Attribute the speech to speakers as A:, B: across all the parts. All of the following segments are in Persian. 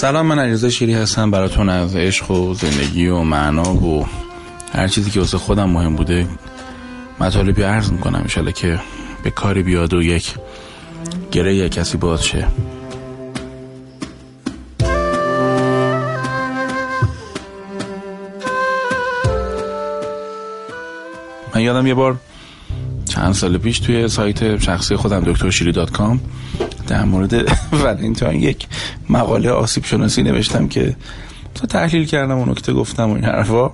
A: سلام من علیرضا شیری هستم. براتون از عشق و زندگی و معنا و هر چیزی که واسه خودم مهم بوده مطالبی عرض می‌کنم. انشالله که به کاری بیاد و یک گره یک کسی باز شه. من یادم یه بار چند سال پیش توی سایت شخصی خودم دکتر شیری دات کام در مورد ولنتاین یک مقاله آسیب شناسی نوشتم که تو تحلیل کردم و نکته گفتم و این حرفا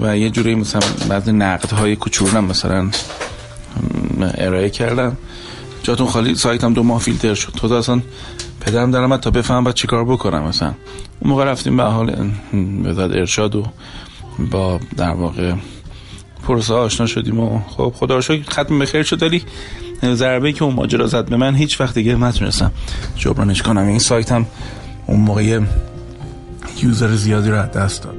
A: و یه جوری مثلا بعض نقد های کوچولو مثلا ارائه کردم. جاتون خالی سایتم دو ماه فیلتر شد. تو اصلا پدرم دارم تا بفهم باید چیکار بکنم مثلا اون موقع رفتیم به حال وزارت ارشاد و با در واقع پروسه آشنا شدیم و خب خدا رو شکر ختم به شد. ولی ضربه که اون ماجرا زد به من هیچ وقت دیگه نتونستم جبرانش کنم. این سایتم اون موقع یوزر زیادی رو دست داد.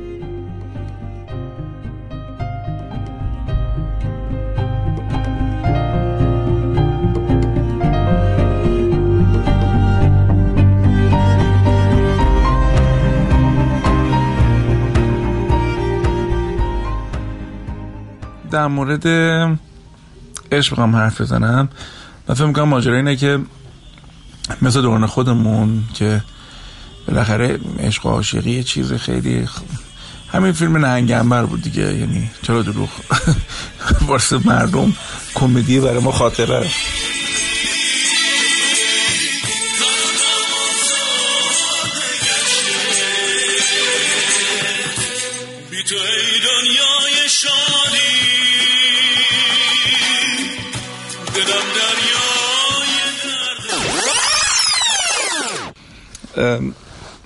A: در مورد عشق بخوام حرف بزنم. من فکر می‌کنم ماجرا اینه که مثل دوران خودمون که بالاخره عشق و عاشقی یه چیز خیلی همین فیلم نهنگنبر بود دیگه. یعنی چرا دروغ؟ واسه مردم کمدی برای ما خاطره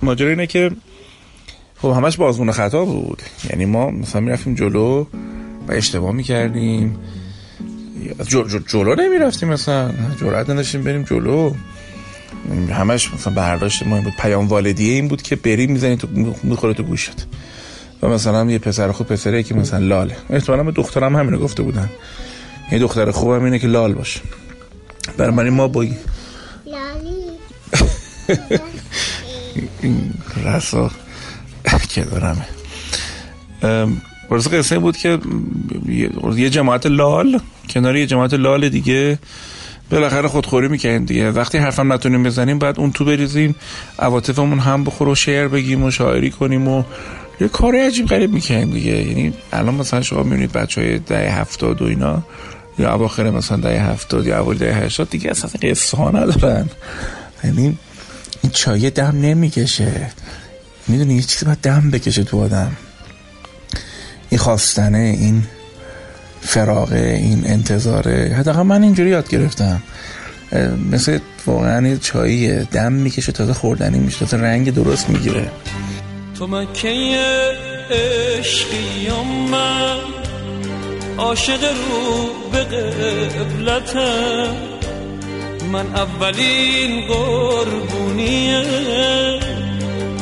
A: ماجرا اینه که خب همش بازمون خطا بود. یعنی ما مثلا می‌رفتیم جلو و اشتباه می‌کردیم. جلو نمی‌رفتیم مثلا. جرأت نداشتیم بریم جلو. همش مثلا برداشت ما این بود پیام والدیه این بود که بریم می‌زنی تو می‌خوره تو گوشت. و مثلا یه پسر خوب پسره که مثلا لاله. احتمالاً به دخترم همینو گفته بودن. یه دختر خوبم اینه که لال باشه. برای ما با لالی. این رسا که دارمه. برسه قصه بود که یه جماعت لال کنار یه جماعت لال دیگه بالاخره خودخوری می‌کنیم دیگه. وقتی حرفم نتونیم بزنیم بعد اون تو بریزیم عواطفمون هم بخور و شعر بگیم و شاعری کنیم و یه کار عجیب غریب می‌کنیم دیگه. یعنی الان مثلا شما می‌بینید بچه های ده هفتاد و اینا یا اواخر مثلا ده هفتاد یا اول ده هشتاد دیگه اصلا قصه ها ندارن. یعنی این چایه دم نمی‌کشه. می‌دونی یه چیزی باید دم بکشه تو آدم. این خواستنه این فراغه این انتظاره. حداقل من اینجوری یاد گرفتم. مثل واقعا چایی دم می‌کشه تازه خوردنی میشه تازه رنگ درست می‌گیره.
B: تو مکه عشقیم من؟ عاشق رو به قبلتم. من اولین قربونیه.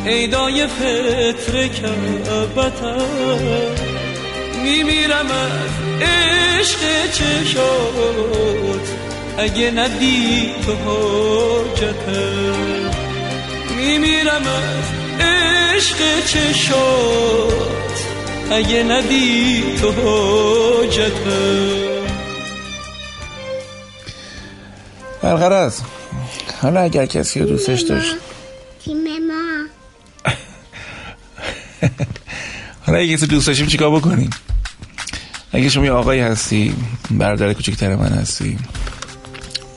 B: ایدای فطر کبتم میمیرم از عشق چشات اگه ندی تو حاجتم میمیرم از عشق چشات اگه ندی تو حاجتم
A: برقرار حالا اگر کسی رو دوستش داشت.
C: تیم ما.
A: حالا اگه کسی دوست داشتیم چیکار بکنیم؟ اگه شما یه آقایی هستی برادر کوچکتر من هستی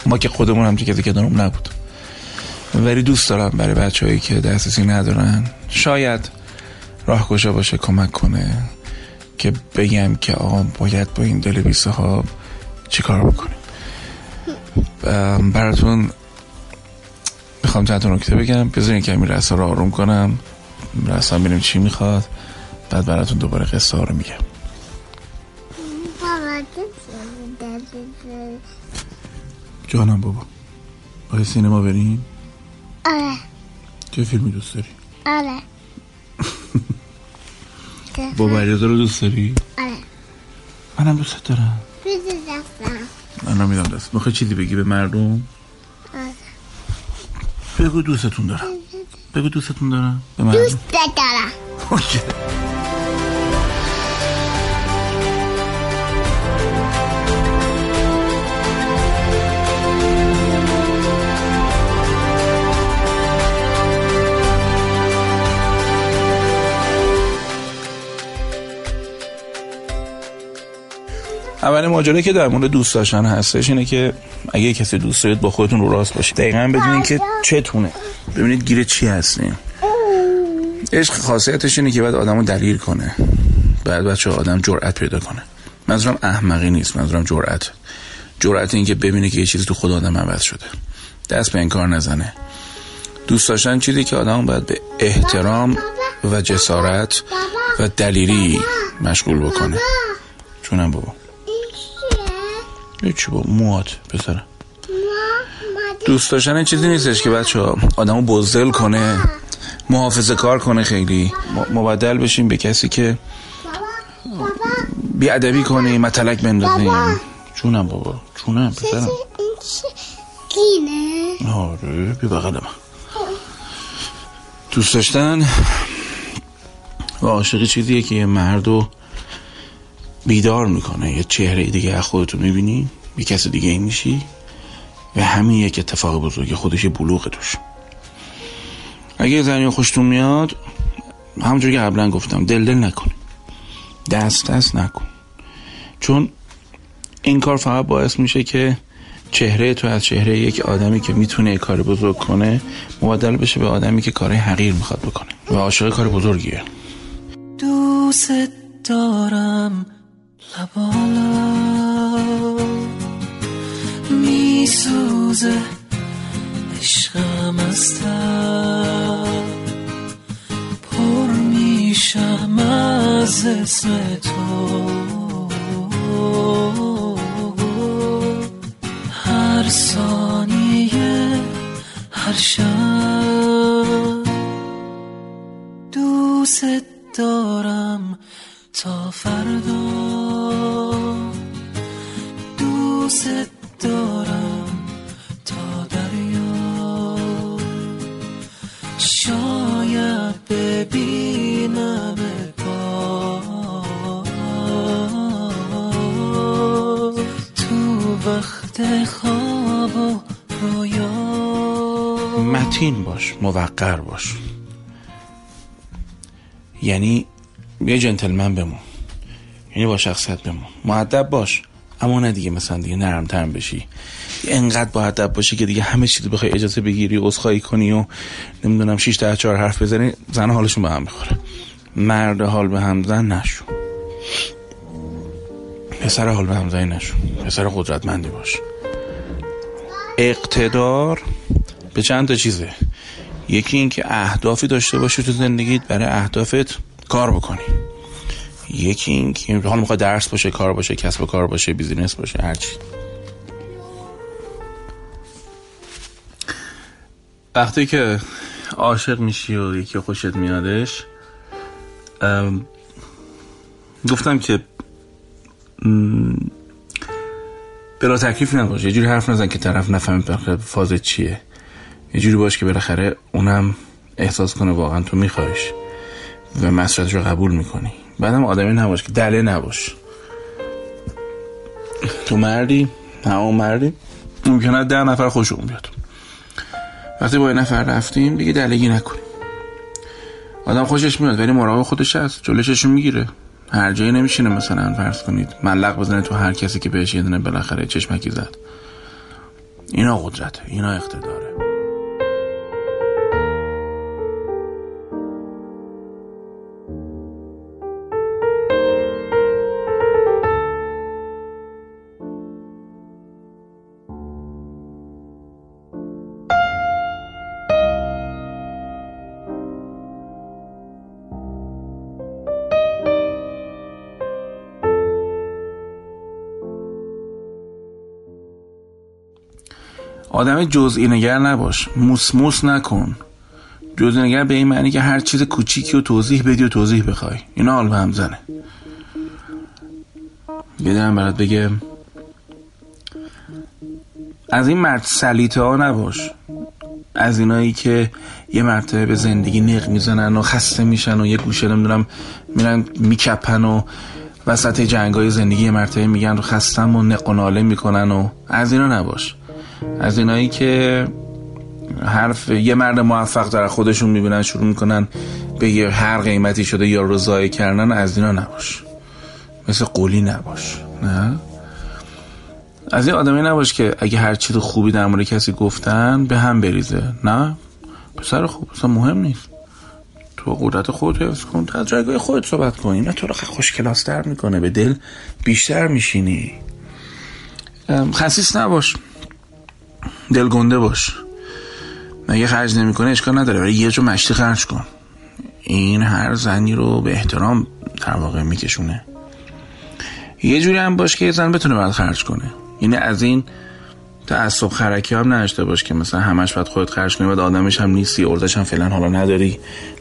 A: ما که خودمون هم کسی که دارم نبود. ولی دوست دارم برای بچه هایی که دسترسی ندارن شاید راه کجا باشه کمک کنه که بگم که آقا باید با این دل بیسه ها چیکار بکنیم؟ براتون می‌خوام چند تا نکته بگم. بذارین کمی رسا رو آروم کنم. رسا ببینیم چی می‌خواد. بعد براتون دوباره قصه ها رو میگم. جانم بابا. باید سینما بریم
C: آره.
A: چه فیلمی دوست داری؟
C: آره.
A: بابا علیرضا رو دوست داری؟
C: آره.
A: منم دوست دارم. من نمیدم دست. می‌خوای چیزی بگی به مردم؟
C: آره.
A: بگو دوستتون دارم. بگو دوستتون دارم. به من
C: دوست دارم.
A: اوکی. اولین ماجرایی که در مورد دوست داشتن هستش اینه که اگه کسی دوست دارید با خودتون رو راست باشید. دقیقا بدونین که چتونه. ببینید گیر چی هستین. عشق خاصیتش اینه که باید آدم رو دلیل کنه. بعد بچه آدم جرأت پیدا کنه. منظورم احمقی نیست منظورم جرأت. جرأت این که ببینه که یه چیزی تو خود آدم عوض شده. دست به این کار نزنه. دوست داشتن چیزی که آدم باید به احترام و جسارت و دلیری مشغول بکنه. چونم بابا؟ هیچی با موات
C: مادی
A: دوست داشتن چیزی نیستش که بچه ها آدمو بزدل کنه محافظه کار کنه خیلی. مبدل بشیم به کسی که بیادبی کنه متلک بندازیم جونم بابا جونم
C: چیزی
A: پسرم.
C: گینه؟
A: آره بی بغل من. دوست داشتن؟ و عاشقی چیزیه که یه مردو بیدار می‌کنه. یه چهره دیگه از خودتو می‌بینی یه کس دیگه این میشی و همین یک اتفاق بزرگه خودش بلوغ توش. اگه زنی خوشتون میاد همونجور که قبلا گفتم دل دل نکن. دست دست نکن. چون این کار فقط باعث میشه که چهره تو از چهره یک آدمی که می‌تونه کار بزرگ کنه مبدل بشه به آدمی که کارهای حقیر می‌خواد بکنه. و عاشق کار بزرگیه.
D: دوست دارم لبالا میسوزه عشقم از پر میشم از اسم تو. هر ثانیه وقت خواب و رویا.
A: متین باش موقر باش. یعنی یه جنتلمن بمون. یعنی با شخصیت بمون. معدب باش. اما نه دیگه مثلا دیگه نرمتر بشی. انقدر با ادب باشی که دیگه همه چیز بخوای اجازه بگیری عذرخواهی کنی و نمی‌دونم 6 تا 4 حرف بزنی زن حالشون به هم می‌خوره. مرد حال به هم زن نشو. پسر حال به هم زنی نشو. پسر قدرتمندی باش. اقتدار به چند تا چیزه. یکی این که اهدافی داشته باشی تو زندگیت برای اهدافت کار بکنی. یکی این که حالا می‌خواد درس باشه کار باشه کسب و کار باشه بیزینس باشه هرچی وقتی که عاشق میشی و یکی خوشت میادش ام، گفتم که بلا تکلیف نباشه یه جوری حرف نزن که طرف نفهمه بالاخره فاز چیه. یه جوری باش که بالاخره اونم احساس کنه واقعا تو میخوایش و مسئلتش رو قبول می‌کنی. بعدم آدمی نباش که دله نباش. تو مردی؟ همون مردی؟ ممکنه ده نفر خوشمون بیاد. وقتی با یه نفر رفتیم دیگه دلگی نکنیم. آدم خوشش میاد ولی مراقب خودش هست. جلوشش رو می‌گیره. هر جایی نمیشینه مثلا فرض کنید. ملق بزنه تو هر کسی که بهش یه دونه بالاخره چشمکی زد. اینا قدرته اینا اقتداره. آدم جزئی نگر نباش. موس موس نکن. جزئی نگر به این معنی که هر چیز کوچیکی رو توضیح بدی و توضیح بخوای. اینا حال به هم زنه. یه برات بگه از این مرد سلیته ها نباش. از اینایی که یه مرتبه به زندگی نق می‌زنن و خسته میشن و یه گوشه نمی‌دونم میرن میکپن و وسط جنگ های زندگی یه مرتبه میگن رو خستم و نق و ناله می‌کنن و از اینا نباش. از اینایی که حرف یه مرد موفق در خودشون می‌بینن شروع می‌کنن به یه هر قیمتی شده یا رضای کردن از اینا نباش. مثل قولی نباش نه؟ از این آدمی نباش که اگه هر چیز خوبی در مورد کسی گفتن به هم بریزه. نه؟ پسر خوب اصلا مهم نیست. تو قدرت خود حفظ کن. از جایگاه خودت صحبت کنی نه تو رو خوشکلاستر می‌کنه. به دل بیشتر میشینی. خصیص نباش. دلگنده باش. مگه خرج نمی‌کنه اشکال نداره. ولی یه جو مشتی خرج کن. این هر زنی رو به احترام در واقع میکشونه. یه جوری هم باش که زن بتونه باید خرج کنه. یعنی از این تعصب خرکی هم نداشته باش که مثلا همش باید خودت خرج کنی و آدمش هم نیستی اردش هم فعلا حالا نداری.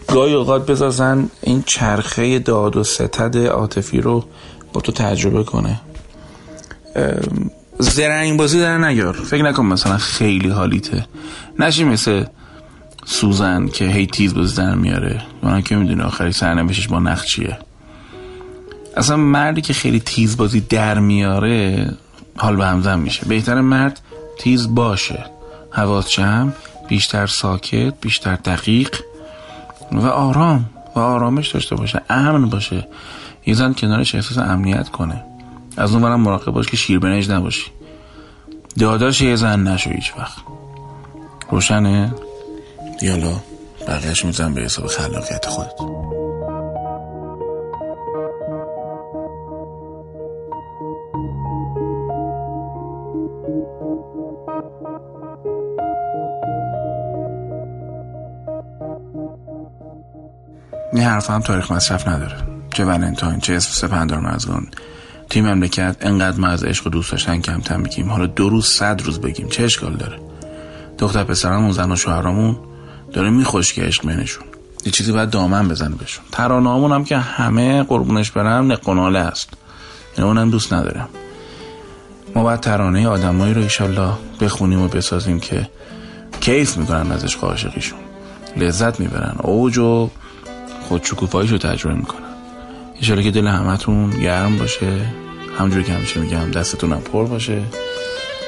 A: گاهی اوقات بذار این چرخه داد و ستد عاطفی رو با تو تجربه کنه. زرنگ بازی در نیار. فکر نکن مثلا خیلی حالیته. نشی مثل سوزن که هی تیز بازی در میاره. اونم که می‌دونه آخری سرنوشتش با نخ چیه. اصلا مردی که خیلی تیز بازی در میاره حال به همزن میشه. بهتر مرد تیز باشه. حواس جمع بیشتر ساکت بیشتر دقیق و آرام. و آرامش داشته باشه امن باشه. یه زن کنارش احساس امنیت کنه. از اون برم مراقب باش که شیربنج نباشی. داداش یه زن نشو هیچ وقت. روشنه؟ دیالا بقیهش میزن به حساب خلاقیت خودت. این حرف هم تاریخ مصرف نداره. چه ولنتاین چه اسم سپندار مزگان توی مملکت انقدر ما از عشق و دوست داشتن کمتر بگیم حالا دو روز صد روز بگیم. چه اشکال داره؟ دختر پسرمون زن و شوهرامون داره میخوش که عشق بینشون. یه چیزی باید دامن بزنه بهشون. ترانه‌هامون هم که همه قربونش برم نقناله است. یعنی اونم دوست ندارم ما باید ترانه آدمایی رو ایشالله بخونیم و بسازیم که کیف می‌کنن ازش عاشقیشون. لذت می‌برن. اوج و خودشکوفاییش رو تجربه می‌کنن. ایشالا که دل همتون گرم باشه. همجور که همیشه میگم دستتونم پر باشه.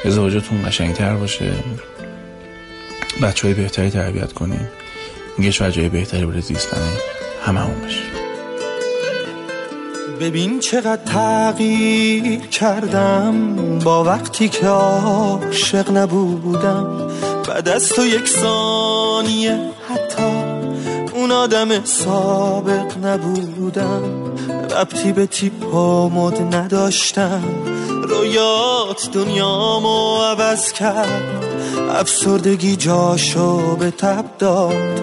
A: ازدواجتون قشنگتر باشه. بچه های بهتری تربیت کنیم و جای بهتری برای زیستن همه همون بشه
E: ببین چقدر تغییر کردم. با وقتی که عاشق نبودم بعد از تو یک ثانیه اون آدم سابق نبودم. ربطی به تیپامود نداشتم. رویات دنیامو عوض کرد. افسردگی جاشو به تب داد.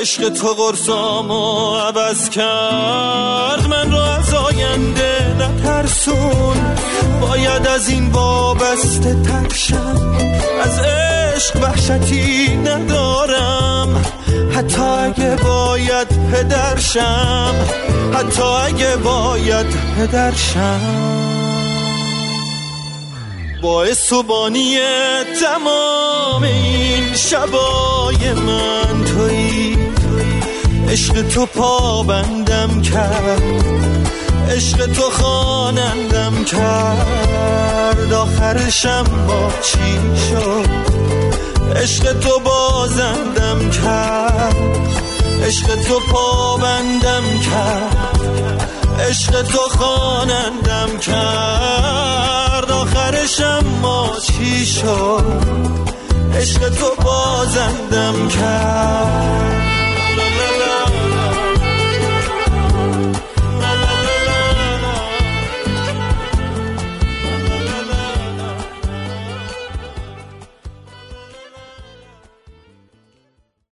E: عشق تو قرصامو عوض کرد. من رو از آینده نترسون. باید از این وابسته ترشم. از عشق وحشتی ندارم. حتی اگه باید پدرشم حتی اگه باید پدرشم باعث و تمام این شبای من توی عشق تو پابندم کرد عشق تو خانندم کرد. آخرشم با چی شد؟ عشق تو بازندم کرد. عشق تو پابندم کرد. عشق تو خانندم کرد. آخرشم ما چی شد؟ عشق تو بازندم کرد.